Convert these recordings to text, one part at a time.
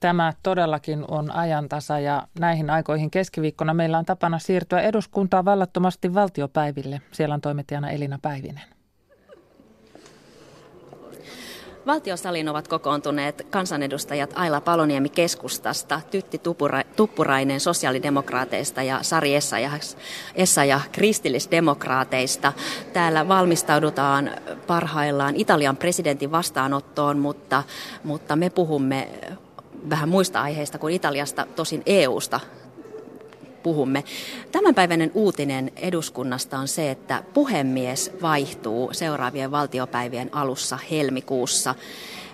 Tämä todellakin on ajantasa ja näihin aikoihin keskiviikkona meillä on tapana siirtyä eduskuntaa vallattomasti valtiopäiville. Siellä on toimittajana Elina Päivinen. Valtiosaliin ovat kokoontuneet kansanedustajat Aila Paloniemi keskustasta, Tytti Tuppurainen sosiaalidemokraateista ja Sari Essayah, Essayah kristillisdemokraateista. Täällä valmistaudutaan parhaillaan Italian presidentin vastaanottoon, mutta, mutta me puhumme vähän muista aiheista kuin Italiasta, tosin EUsta puhumme. Tämänpäiväinen uutinen eduskunnasta on se, että puhemies vaihtuu seuraavien valtiopäivien alussa helmikuussa.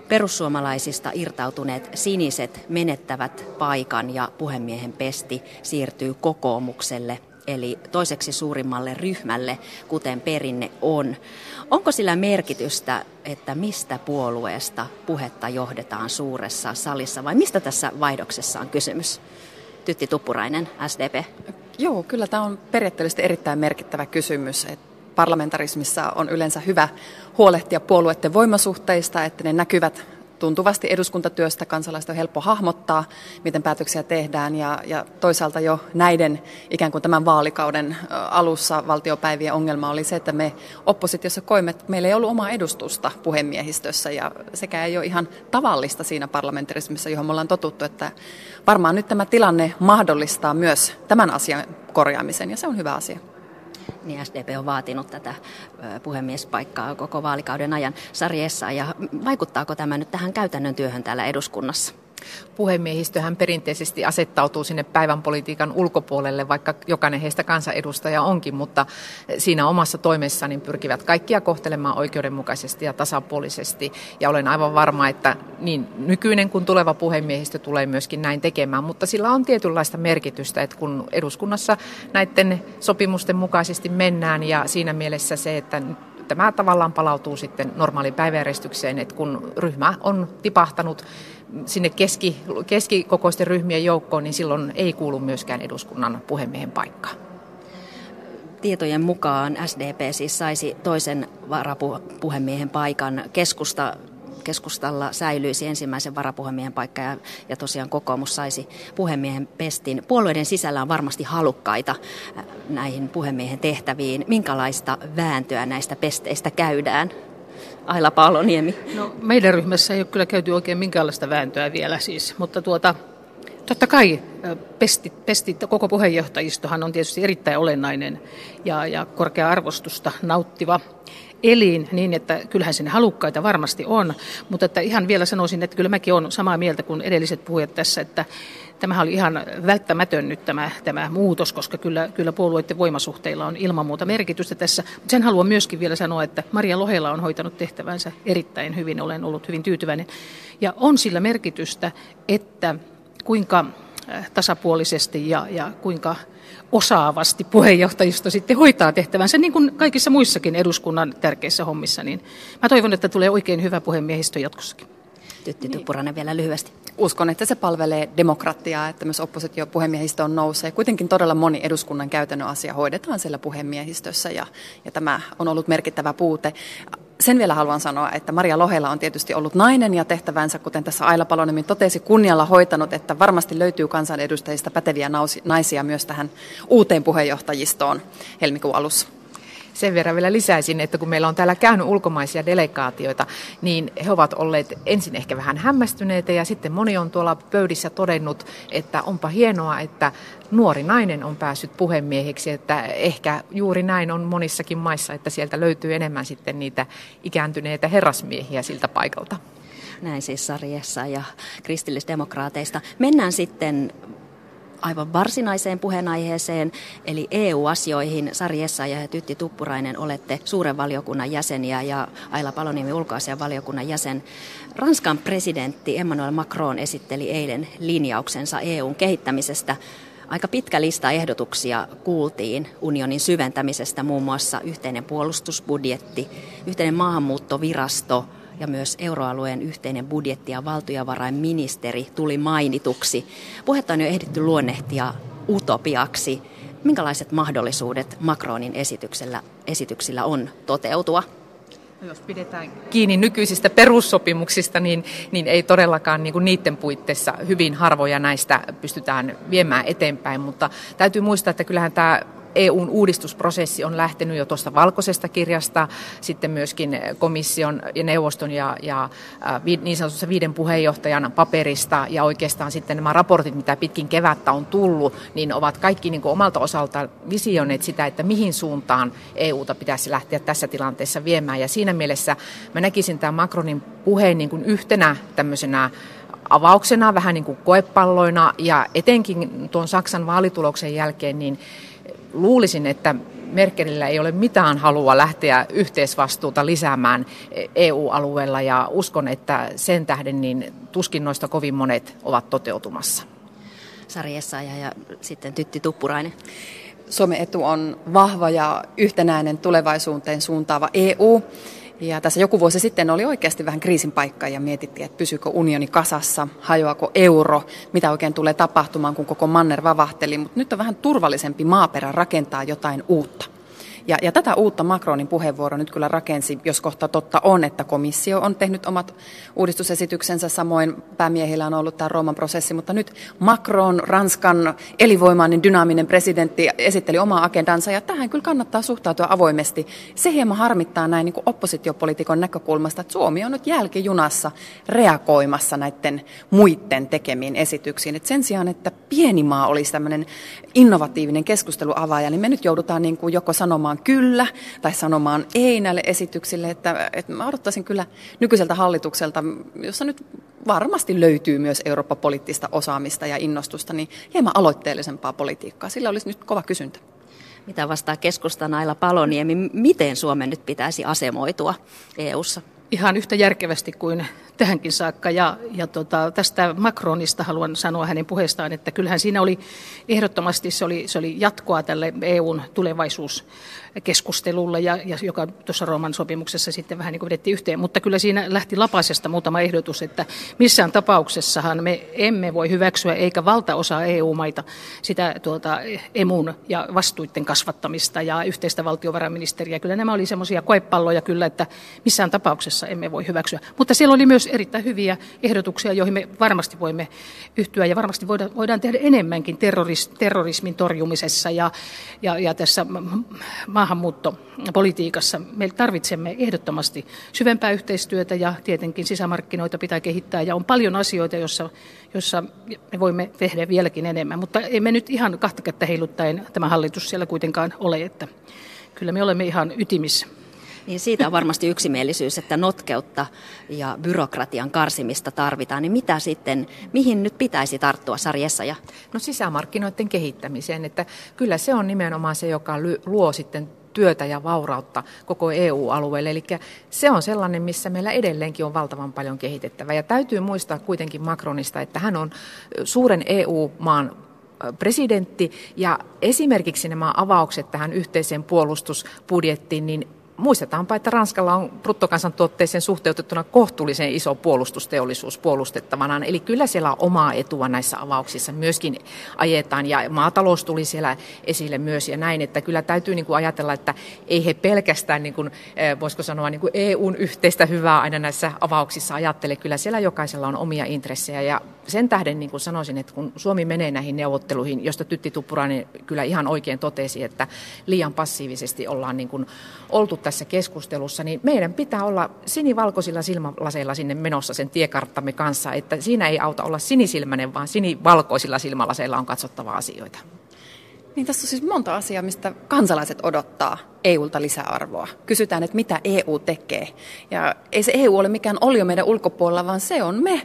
Perussuomalaisista irtautuneet siniset menettävät paikan ja puhemiehen pesti siirtyy kokoomukselle eli toiseksi suurimmalle ryhmälle, kuten perinne on. Onko sillä merkitystä, että mistä puolueesta puhetta johdetaan suuressa salissa vai mistä tässä vaihdoksessa on kysymys? Tytti Tuppurainen, SDP. Joo, kyllä tämä on periaatteellisesti erittäin merkittävä kysymys. Että parlamentarismissa on yleensä hyvä huolehtia puolueiden voimasuhteista, että ne näkyvät tuntuvasti eduskuntatyöstä. Kansalaista on helppo hahmottaa, miten päätöksiä tehdään ja, ja toisaalta jo näiden ikään kuin tämän vaalikauden alussa valtiopäivien ongelma oli se, että me oppositiossa koimme, että meillä ei ollut omaa edustusta puhemiehistössä ja sekä ei ole ihan tavallista siinä parlamentarismissa, johon me ollaan totuttu, että varmaan nyt tämä tilanne mahdollistaa myös tämän asian korjaamisen ja se on hyvä asia niin SDP on vaatinut tätä puhemiespaikkaa koko vaalikauden ajan. Sarjessa ja vaikuttaako tämä nyt tähän käytännön työhön täällä eduskunnassa? Puhemiehistöhän perinteisesti asettautuu sinne päivän politiikan ulkopuolelle, vaikka jokainen heistä kansanedustaja onkin, mutta siinä omassa toimessaan niin pyrkivät kaikkia kohtelemaan oikeudenmukaisesti ja tasapuolisesti. Ja olen aivan varma, että niin nykyinen kuin tuleva puhemiehistö tulee myöskin näin tekemään, mutta sillä on tietynlaista merkitystä, että kun eduskunnassa näiden sopimusten mukaisesti mennään ja siinä mielessä se, että tämä tavallaan palautuu sitten normaaliin päiväjärjestykseen, että kun ryhmä on tipahtanut sinne keski, keskikokoisten ryhmien joukkoon, niin silloin ei kuulu myöskään eduskunnan puhemiehen paikkaa. Tietojen mukaan SDP siis saisi toisen varapuhemiehen paikan. Keskusta keskustalla säilyisi ensimmäisen varapuhemiehen paikka ja, ja tosiaan kokoomus saisi puhemiehen pestin. Puolueiden sisällä on varmasti halukkaita äh, näihin puhemiehen tehtäviin. Minkälaista vääntöä näistä pesteistä käydään? Aila Paaloniemi. No, meidän ryhmässä ei ole kyllä käyty oikein minkäänlaista vääntöä vielä siis, mutta tuota, totta kai pestit, pestit, koko puheenjohtajistohan on tietysti erittäin olennainen ja, ja korkea arvostusta nauttiva elin niin, että kyllähän sinne halukkaita varmasti on, mutta että ihan vielä sanoisin, että kyllä mäkin olen samaa mieltä kuin edelliset puhujat tässä, että Tämä oli ihan välttämätön nyt tämä, tämä muutos, koska kyllä, kyllä puolueiden voimasuhteilla on ilman muuta merkitystä tässä. Mutta sen haluan myöskin vielä sanoa, että Maria Lohela on hoitanut tehtävänsä erittäin hyvin, olen ollut hyvin tyytyväinen. Ja on sillä merkitystä, että kuinka äh, tasapuolisesti ja, ja kuinka osaavasti puheenjohtajisto sitten hoitaa tehtävänsä, niin kuin kaikissa muissakin eduskunnan tärkeissä hommissa, niin mä toivon, että tulee oikein hyvä puhemiehistö jatkossakin. Tytti Tuppurainen vielä lyhyesti. Uskon, että se palvelee demokratiaa, että myös oppositiopuhemiehistö on nousee. Kuitenkin todella moni eduskunnan käytännön asia hoidetaan siellä puhemiehistössä ja, ja tämä on ollut merkittävä puute. Sen vielä haluan sanoa, että Maria Lohela on tietysti ollut nainen ja tehtävänsä, kuten tässä Aila Palonemi totesi, kunnialla hoitanut, että varmasti löytyy kansanedustajista päteviä naisia myös tähän uuteen puheenjohtajistoon helmikuun alussa sen verran vielä lisäisin, että kun meillä on täällä käynyt ulkomaisia delegaatioita, niin he ovat olleet ensin ehkä vähän hämmästyneitä ja sitten moni on tuolla pöydissä todennut, että onpa hienoa, että nuori nainen on päässyt puhemieheksi, että ehkä juuri näin on monissakin maissa, että sieltä löytyy enemmän sitten niitä ikääntyneitä herrasmiehiä siltä paikalta. Näin siis Sarjessa ja kristillisdemokraateista. Mennään sitten aivan varsinaiseen puheenaiheeseen, eli EU-asioihin. Sari Essayah ja Tytti Tuppurainen olette suuren valiokunnan jäseniä ja Aila Paloniemi ulkoasian valiokunnan jäsen. Ranskan presidentti Emmanuel Macron esitteli eilen linjauksensa EUn kehittämisestä. Aika pitkä lista ehdotuksia kuultiin unionin syventämisestä, muun muassa yhteinen puolustusbudjetti, yhteinen maahanmuuttovirasto – ja myös euroalueen yhteinen budjetti ja valtiovarainministeri tuli mainituksi. Puhetta on jo ehditty luonnehtia utopiaksi. Minkälaiset mahdollisuudet Macronin esityksellä, esityksillä on toteutua? No jos pidetään kiinni nykyisistä perussopimuksista, niin, niin ei todellakaan niin kuin niiden puitteissa hyvin harvoja näistä pystytään viemään eteenpäin, mutta täytyy muistaa, että kyllähän tämä EUn uudistusprosessi on lähtenyt jo tuosta valkoisesta kirjasta, sitten myöskin komission ja neuvoston ja, ja niin sanotussa viiden puheenjohtajan paperista ja oikeastaan sitten nämä raportit, mitä pitkin kevättä on tullut, niin ovat kaikki niin kuin omalta osalta visioneet sitä, että mihin suuntaan EUta pitäisi lähteä tässä tilanteessa viemään. Ja siinä mielessä mä näkisin tämän Macronin puheen niin kuin yhtenä tämmöisenä avauksena, vähän niin kuin koepalloina ja etenkin tuon Saksan vaalituloksen jälkeen, niin luulisin, että Merkelillä ei ole mitään halua lähteä yhteisvastuuta lisäämään EU-alueella ja uskon, että sen tähden niin tuskin noista kovin monet ovat toteutumassa. Sari Essaja ja sitten Tytti Tuppurainen. Suomen etu on vahva ja yhtenäinen tulevaisuuteen suuntaava EU. Ja tässä joku vuosi sitten oli oikeasti vähän kriisin paikka ja mietittiin, että pysyykö unioni kasassa, hajoako euro, mitä oikein tulee tapahtumaan, kun koko manner vavahteli. Mutta nyt on vähän turvallisempi maaperä rakentaa jotain uutta. Ja, ja tätä uutta Macronin puheenvuoro nyt kyllä rakensi, jos kohta totta on, että komissio on tehnyt omat uudistusesityksensä, samoin päämiehillä on ollut tämä Rooman prosessi, mutta nyt Macron, Ranskan elinvoimainen, dynaaminen presidentti, esitteli omaa agendansa, ja tähän kyllä kannattaa suhtautua avoimesti. Se hieman harmittaa näin niin kuin oppositiopolitiikon näkökulmasta, että Suomi on nyt jälkijunassa reagoimassa näiden muiden tekemiin esityksiin. Et sen sijaan, että pieni maa olisi tämmöinen innovatiivinen keskusteluavaaja, niin me nyt joudutaan niin kuin joko sanomaan sanomaan kyllä tai sanomaan ei näille esityksille. Että, että mä odottaisin kyllä nykyiseltä hallitukselta, jossa nyt varmasti löytyy myös Eurooppa-poliittista osaamista ja innostusta, niin hieman aloitteellisempaa politiikkaa. Sillä olisi nyt kova kysyntä. Mitä vastaa keskusta Naila Paloniemi, miten Suomen nyt pitäisi asemoitua EU:ssa? Ihan yhtä järkevästi kuin tähänkin saakka. Ja, ja tota, tästä Macronista haluan sanoa hänen puheestaan, että kyllähän siinä oli ehdottomasti se oli, se oli jatkoa tälle EUn tulevaisuuskeskustelulle, ja, ja joka tuossa Rooman sopimuksessa sitten vähän niin vedettiin yhteen. Mutta kyllä siinä lähti lapasesta muutama ehdotus, että missään tapauksessahan me emme voi hyväksyä, eikä valtaosa EU-maita sitä tuota, emun ja vastuiden kasvattamista ja yhteistä valtiovarainministeriä. Kyllä nämä oli semmoisia koepalloja kyllä, että missään tapauksessa emme voi hyväksyä. Mutta siellä oli myös myös erittäin hyviä ehdotuksia, joihin me varmasti voimme yhtyä ja varmasti voidaan, voidaan tehdä enemmänkin terroris, terrorismin torjumisessa ja, ja, ja tässä maahanmuuttopolitiikassa. Me tarvitsemme ehdottomasti syvempää yhteistyötä ja tietenkin sisämarkkinoita pitää kehittää ja on paljon asioita, joissa, joissa me voimme tehdä vieläkin enemmän, mutta emme nyt ihan kahta kättä heiluttaen tämä hallitus siellä kuitenkaan ole, että kyllä me olemme ihan ytimissä. Niin siitä on varmasti yksimielisyys, että notkeutta ja byrokratian karsimista tarvitaan. Niin mitä sitten, mihin nyt pitäisi tarttua sarjessa? Ja? No sisämarkkinoiden kehittämiseen, että kyllä se on nimenomaan se, joka luo sitten työtä ja vaurautta koko EU-alueelle. Eli se on sellainen, missä meillä edelleenkin on valtavan paljon kehitettävää. Ja täytyy muistaa kuitenkin Macronista, että hän on suuren EU-maan presidentti ja esimerkiksi nämä avaukset tähän yhteiseen puolustusbudjettiin, niin Muistetaanpa, että Ranskalla on bruttokansantuotteeseen suhteutettuna kohtuullisen iso puolustusteollisuus puolustettavanaan. Eli kyllä siellä omaa etua näissä avauksissa myöskin ajetaan. Ja maatalous tuli siellä esille myös ja näin, että kyllä täytyy niin kuin ajatella, että ei he pelkästään, niin kuin, eh, voisiko sanoa, niin kuin EUn yhteistä hyvää aina näissä avauksissa ajattele. Kyllä siellä jokaisella on omia intressejä ja sen tähden niin kuin sanoisin, että kun Suomi menee näihin neuvotteluihin, josta Tytti Tuppurainen kyllä ihan oikein totesi, että liian passiivisesti ollaan niin kuin oltu tässä keskustelussa, niin meidän pitää olla sinivalkoisilla silmälaseilla sinne menossa sen tiekarttamme kanssa, että siinä ei auta olla sinisilmäinen, vaan sinivalkoisilla silmälaseilla on katsottava asioita. Niin tässä on siis monta asiaa, mistä kansalaiset odottaa EUlta lisäarvoa. Kysytään, että mitä EU tekee. Ja ei se EU ole mikään olio meidän ulkopuolella, vaan se on me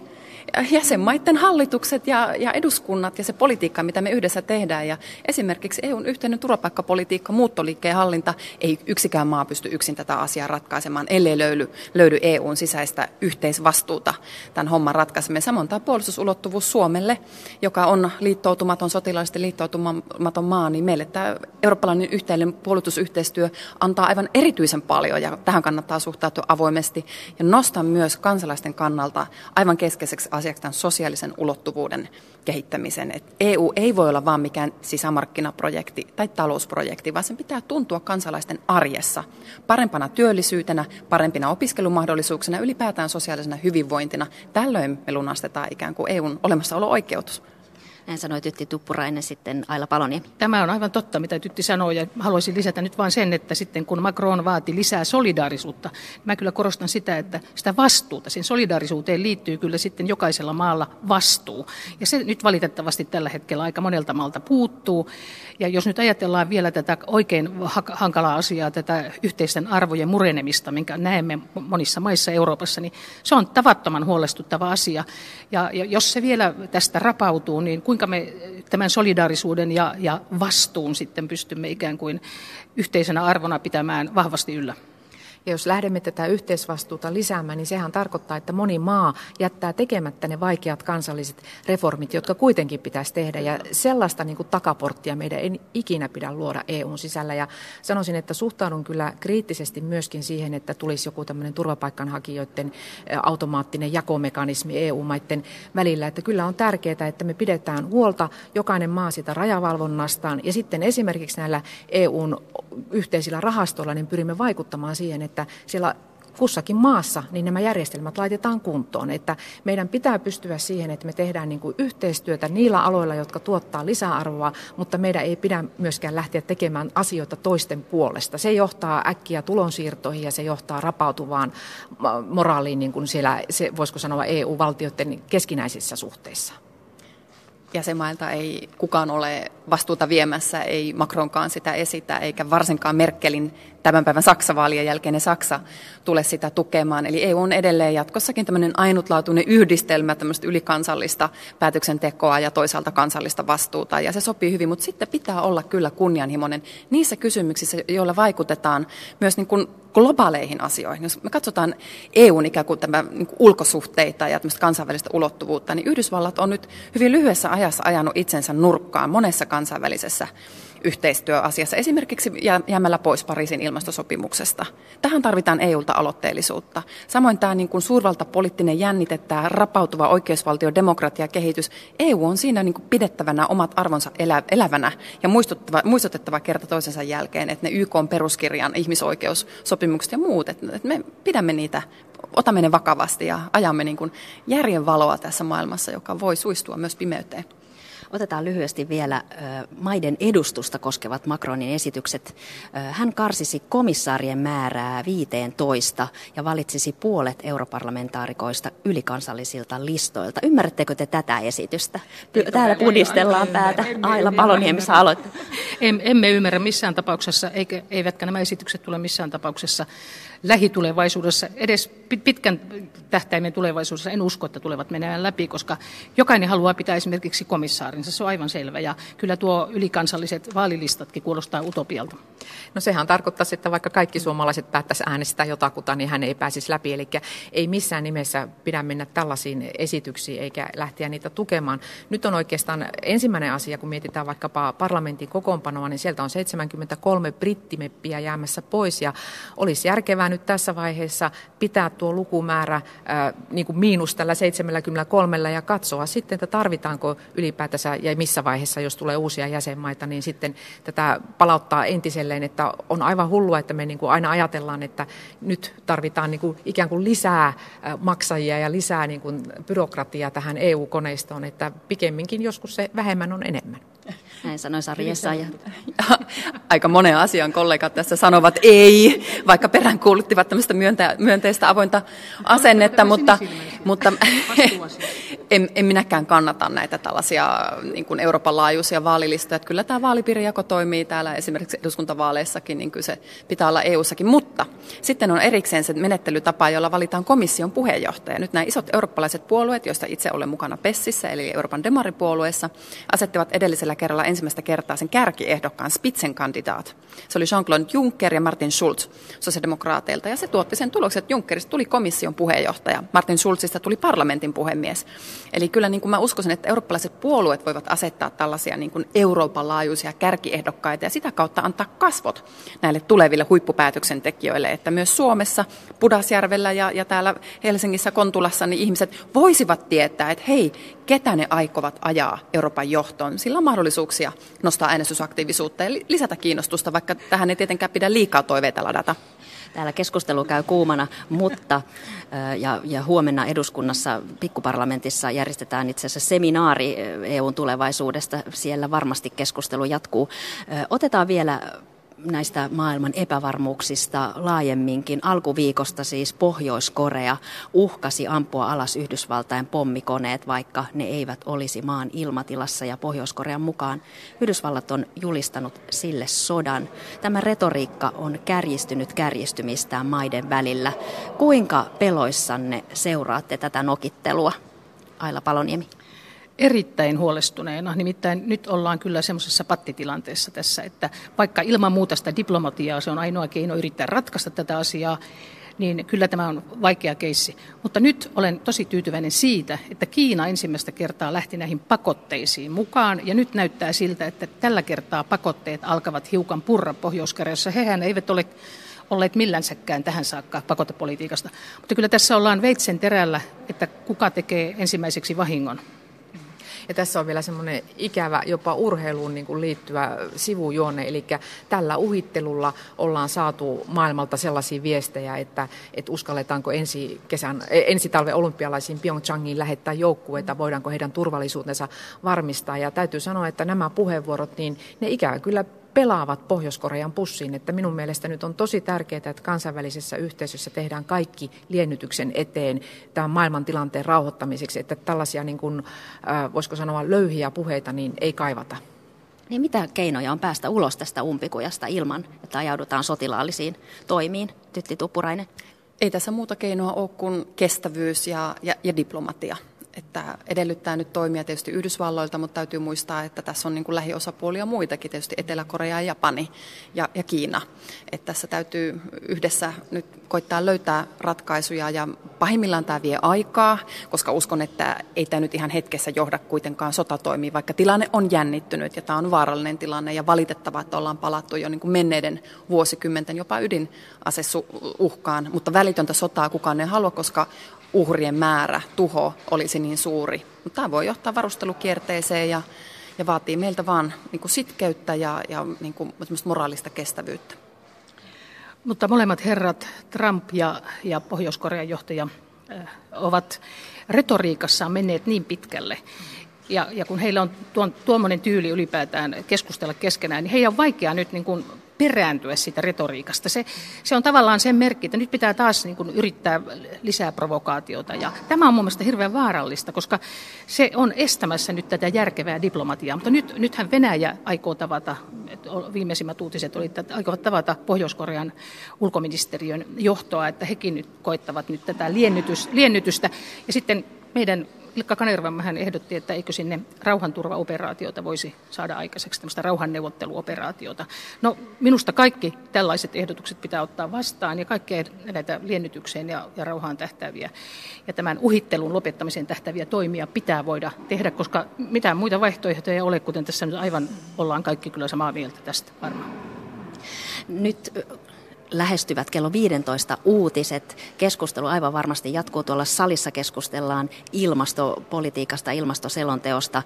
jäsenmaiden hallitukset ja, ja eduskunnat ja se politiikka, mitä me yhdessä tehdään. Ja esimerkiksi EUn yhteinen turvapaikkapolitiikka, muuttoliikkeen hallinta, ei yksikään maa pysty yksin tätä asiaa ratkaisemaan, ellei löydy, löydy EUn sisäistä yhteisvastuuta tämän homman ratkaiseminen. Samoin tämä puolustusulottuvuus Suomelle, joka on liittoutumaton, sotilaallisesti liittoutumaton maa, niin meille tämä eurooppalainen yhteinen puolustusyhteistyö antaa aivan erityisen paljon ja tähän kannattaa suhtautua avoimesti. Ja nostan myös kansalaisten kannalta aivan keskeiseksi asiaksi tämän sosiaalisen ulottuvuuden kehittämisen. Et EU ei voi olla vain mikään sisämarkkinaprojekti tai talousprojekti, vaan sen pitää tuntua kansalaisten arjessa parempana työllisyytenä, parempina opiskelumahdollisuuksina, ylipäätään sosiaalisena hyvinvointina. Tällöin me lunastetaan ikään kuin EUn olemassaolo-oikeutus. Näin sanoi Tytti Tuppurainen sitten Aila Paloniemi. Tämä on aivan totta, mitä Tytti sanoi, ja haluaisin lisätä nyt vain sen, että sitten kun Macron vaati lisää solidaarisuutta, mä kyllä korostan sitä, että sitä vastuuta, sen solidaarisuuteen liittyy kyllä sitten jokaisella maalla vastuu. Ja se nyt valitettavasti tällä hetkellä aika monelta maalta puuttuu. Ja jos nyt ajatellaan vielä tätä oikein hankalaa asiaa, tätä yhteisten arvojen murenemista, minkä näemme monissa maissa Euroopassa, niin se on tavattoman huolestuttava asia. Ja, jos se vielä tästä rapautuu, niin kuinka me tämän solidaarisuuden ja, ja vastuun sitten pystymme ikään kuin yhteisenä arvona pitämään vahvasti yllä? Ja jos lähdemme tätä yhteisvastuuta lisäämään, niin sehän tarkoittaa, että moni maa jättää tekemättä ne vaikeat kansalliset reformit, jotka kuitenkin pitäisi tehdä. Ja sellaista niin kuin takaporttia meidän ei ikinä pidä luoda EUn sisällä. Ja sanoisin, että suhtaudun kyllä kriittisesti myöskin siihen, että tulisi joku tämmöinen turvapaikanhakijoiden automaattinen jakomekanismi EU-maiden välillä. Että kyllä on tärkeää, että me pidetään huolta jokainen maa sitä rajavalvonnastaan. Ja sitten esimerkiksi näillä EUn yhteisillä rahastoilla niin pyrimme vaikuttamaan siihen, että siellä kussakin maassa niin nämä järjestelmät laitetaan kuntoon. Että meidän pitää pystyä siihen, että me tehdään niin kuin yhteistyötä niillä aloilla, jotka tuottaa lisäarvoa, mutta meidän ei pidä myöskään lähteä tekemään asioita toisten puolesta. Se johtaa äkkiä tulonsiirtoihin ja se johtaa rapautuvaan moraaliin niin kuin siellä, se, voisiko sanoa EU-valtioiden keskinäisissä suhteissa jäsenmailta ei kukaan ole vastuuta viemässä, ei Macronkaan sitä esitä, eikä varsinkaan Merkelin tämän päivän Saksa-vaalien jälkeinen Saksa tule sitä tukemaan. Eli EU on edelleen jatkossakin tämmöinen ainutlaatuinen yhdistelmä tämmöistä ylikansallista päätöksentekoa ja toisaalta kansallista vastuuta. Ja se sopii hyvin, mutta sitten pitää olla kyllä kunnianhimoinen niissä kysymyksissä, joilla vaikutetaan myös niin kuin globaaleihin asioihin. Jos me katsotaan EUn ikään kuin, tämä, niin kuin ulkosuhteita ja kansainvälistä ulottuvuutta, niin Yhdysvallat on nyt hyvin lyhyessä ajassa ajanut itsensä nurkkaan monessa kansainvälisessä yhteistyöasiassa, esimerkiksi jäämällä pois Pariisin ilmastosopimuksesta. Tähän tarvitaan EUlta aloitteellisuutta. Samoin tämä niin kuin suurvaltapoliittinen jännite, tämä rapautuva oikeusvaltio, demokratia, kehitys. EU on siinä niin kuin pidettävänä omat arvonsa elä, elävänä ja muistuttava, muistutettava kerta toisensa jälkeen, että ne YK on peruskirjan ihmisoikeussopimukset ja muut, että me pidämme niitä otamme ne vakavasti ja ajamme niin kuin järjen valoa tässä maailmassa, joka voi suistua myös pimeyteen. Otetaan lyhyesti vielä maiden edustusta koskevat Macronin esitykset. Hän karsisi komissaarien määrää 15 ja valitsisi puolet europarlamentaarikoista ylikansallisilta listoilta. Ymmärrättekö te tätä esitystä? Täällä pudistellaan päätä. Aila Paloniemi saa aloittaa. Emme ymmärrä missään tapauksessa, eikä, eivätkä nämä esitykset tule missään tapauksessa lähitulevaisuudessa, edes pitkän tähtäimen tulevaisuudessa, en usko, että tulevat menemään läpi, koska jokainen haluaa pitää esimerkiksi komissaarinsa, se on aivan selvä. Ja kyllä tuo ylikansalliset vaalilistatkin kuulostaa utopialta. No sehän tarkoittaa, että vaikka kaikki suomalaiset päättäisi äänestää jotakuta, niin hän ei pääsisi läpi. Eli ei missään nimessä pidä mennä tällaisiin esityksiin eikä lähteä niitä tukemaan. Nyt on oikeastaan ensimmäinen asia, kun mietitään vaikkapa parlamentin kokoonpanoa, niin sieltä on 73 brittimeppiä jäämässä pois ja olisi järkevää nyt tässä vaiheessa pitää tuo lukumäärä ää, niin kuin miinus tällä 73 ja katsoa sitten, että tarvitaanko ylipäätänsä ja missä vaiheessa, jos tulee uusia jäsenmaita, niin sitten tätä palauttaa entiselleen, että on aivan hullua, että me niin kuin aina ajatellaan, että nyt tarvitaan niin kuin ikään kuin lisää maksajia ja lisää niin kuin byrokratiaa tähän EU-koneistoon, että pikemminkin joskus se vähemmän on enemmän. Näin sanoi Sari Essaja. Aika monen asian kollegat tässä sanovat ei, vaikka peräänkuuluttivat tämmöistä myönteistä avointa asennetta, mutta, mutta en, en minäkään kannata näitä tällaisia niin kuin Euroopan laajuisia vaalilistoja. Että kyllä tämä vaalipiirijako toimii täällä esimerkiksi eduskuntavaaleissakin, niin kyllä se pitää olla EU-sakin. Mutta sitten on erikseen se menettelytapa, jolla valitaan komission puheenjohtaja. Nyt nämä isot eurooppalaiset puolueet, joista itse olen mukana PESSissä, eli Euroopan demaripuolueessa, asettivat edellisellä kerralla ensimmäistä kertaa sen kärkiehdokkaan Spitzenkandidaat. Se oli Jean-Claude Juncker ja Martin Schulz sosiaalidemokraateilta, ja se tuotti sen tuloksen, että Junckerista tuli komission puheenjohtaja, Martin Schulzista tuli parlamentin puhemies. Eli kyllä niin kuin mä uskoisin, että eurooppalaiset puolueet voivat asettaa tällaisia niin kuin Euroopan laajuisia kärkiehdokkaita ja sitä kautta antaa kasvot näille tuleville huippupäätöksentekijöille, että myös Suomessa, Pudasjärvellä ja, ja täällä Helsingissä Kontulassa niin ihmiset voisivat tietää, että hei, ketä ne aikovat ajaa Euroopan johtoon. Sillä on mahdollisuuksia nostaa äänestysaktiivisuutta ja lisätä kiinnostusta, vaikka tähän ei tietenkään pidä liikaa toiveita ladata. Täällä keskustelu käy kuumana, mutta ja, ja huomenna eduskunnassa pikkuparlamentissa järjestetään itse asiassa seminaari EUn tulevaisuudesta. Siellä varmasti keskustelu jatkuu. Otetaan vielä näistä maailman epävarmuuksista laajemminkin. Alkuviikosta siis Pohjois-Korea uhkasi ampua alas Yhdysvaltain pommikoneet, vaikka ne eivät olisi maan ilmatilassa. Ja Pohjois-Korean mukaan Yhdysvallat on julistanut sille sodan. Tämä retoriikka on kärjistynyt kärjistymistään maiden välillä. Kuinka peloissanne seuraatte tätä nokittelua? Aila Paloniemi erittäin huolestuneena. Nimittäin nyt ollaan kyllä semmoisessa pattitilanteessa tässä, että vaikka ilman muuta sitä diplomatiaa, se on ainoa keino yrittää ratkaista tätä asiaa, niin kyllä tämä on vaikea keissi. Mutta nyt olen tosi tyytyväinen siitä, että Kiina ensimmäistä kertaa lähti näihin pakotteisiin mukaan. Ja nyt näyttää siltä, että tällä kertaa pakotteet alkavat hiukan purra Pohjois-Koreassa. Hehän eivät ole olleet millänsäkään tähän saakka pakotepolitiikasta. Mutta kyllä tässä ollaan veitsen terällä, että kuka tekee ensimmäiseksi vahingon. Ja tässä on vielä semmoinen ikävä jopa urheiluun niin kuin liittyvä sivujuonne, eli tällä uhittelulla ollaan saatu maailmalta sellaisia viestejä, että, että uskalletaanko ensi, kesän, ensi talven olympialaisiin Pyeongchangiin lähettää joukkueita, voidaanko heidän turvallisuutensa varmistaa. Ja täytyy sanoa, että nämä puheenvuorot, niin ne ikävä kyllä pelaavat Pohjois-Korean pussiin. Että minun mielestä nyt on tosi tärkeää, että kansainvälisessä yhteisössä tehdään kaikki liennytyksen eteen tämän maailman tilanteen rauhoittamiseksi, että tällaisia, niin kuin, voisiko sanoa, löyhiä puheita niin ei kaivata. Niin mitä keinoja on päästä ulos tästä umpikujasta ilman, että ajaudutaan sotilaallisiin toimiin, Tytti Tuppurainen? Ei tässä muuta keinoa ole kuin kestävyys ja, ja, ja diplomatia että edellyttää nyt toimia tietysti Yhdysvalloilta, mutta täytyy muistaa, että tässä on niin kuin lähiosapuolia muitakin, tietysti Etelä-Korea ja Japani ja, ja Kiina. Että tässä täytyy yhdessä nyt koittaa löytää ratkaisuja ja pahimmillaan tämä vie aikaa, koska uskon, että ei tämä nyt ihan hetkessä johda kuitenkaan sotatoimiin, vaikka tilanne on jännittynyt ja tämä on vaarallinen tilanne ja valitettavaa, että ollaan palattu jo niin kuin menneiden vuosikymmenten jopa ydinasesuhkaan, mutta välitöntä sotaa kukaan ei halua, koska uhrien määrä, tuho olisi niin suuri. Mutta tämä voi johtaa varustelukierteeseen ja, ja vaatii meiltä vaan niin sitkeyttä ja, ja niin kuin moraalista kestävyyttä. Mutta molemmat herrat, Trump ja, ja Pohjois-Korean johtaja, äh, ovat retoriikassaan menneet niin pitkälle, ja, ja kun heillä on tuon, tuommoinen tyyli ylipäätään keskustella keskenään, niin heidän on vaikea nyt niin kuin perääntyä siitä retoriikasta. Se, se on tavallaan sen merkki, että nyt pitää taas niin kuin yrittää lisää provokaatiota. Ja tämä on mun mielestä hirveän vaarallista, koska se on estämässä nyt tätä järkevää diplomatiaa. Mutta nyt, nythän Venäjä aikoo tavata, viimeisimmät uutiset oli, että aikovat tavata Pohjois-Korean ulkoministeriön johtoa, että hekin nyt koittavat nyt tätä liennytys, liennytystä. Ja sitten meidän Ilkka Kanervamähän ehdotti, että eikö sinne rauhanturvaoperaatiota voisi saada aikaiseksi, tämmöistä rauhanneuvotteluoperaatiota. No minusta kaikki tällaiset ehdotukset pitää ottaa vastaan ja kaikkea näitä liennytykseen ja, ja rauhaan tähtäviä ja tämän uhittelun lopettamisen tähtäviä toimia pitää voida tehdä, koska mitään muita vaihtoehtoja ei ole, kuten tässä nyt aivan ollaan kaikki kyllä samaa mieltä tästä varmaan. Nyt lähestyvät kello 15 uutiset. Keskustelu aivan varmasti jatkuu tuolla salissa. Keskustellaan ilmastopolitiikasta, ilmastoselonteosta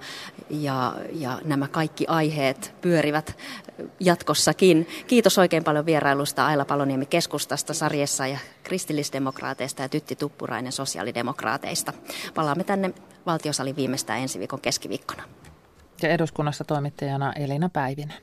ja, ja nämä kaikki aiheet pyörivät jatkossakin. Kiitos oikein paljon vierailusta Aila Paloniemi keskustasta, sarjessa ja kristillisdemokraateista ja Tytti Tuppurainen sosiaalidemokraateista. Palaamme tänne valtiosalin viimeistään ensi viikon keskiviikkona. Ja eduskunnassa toimittajana Elina Päivinen.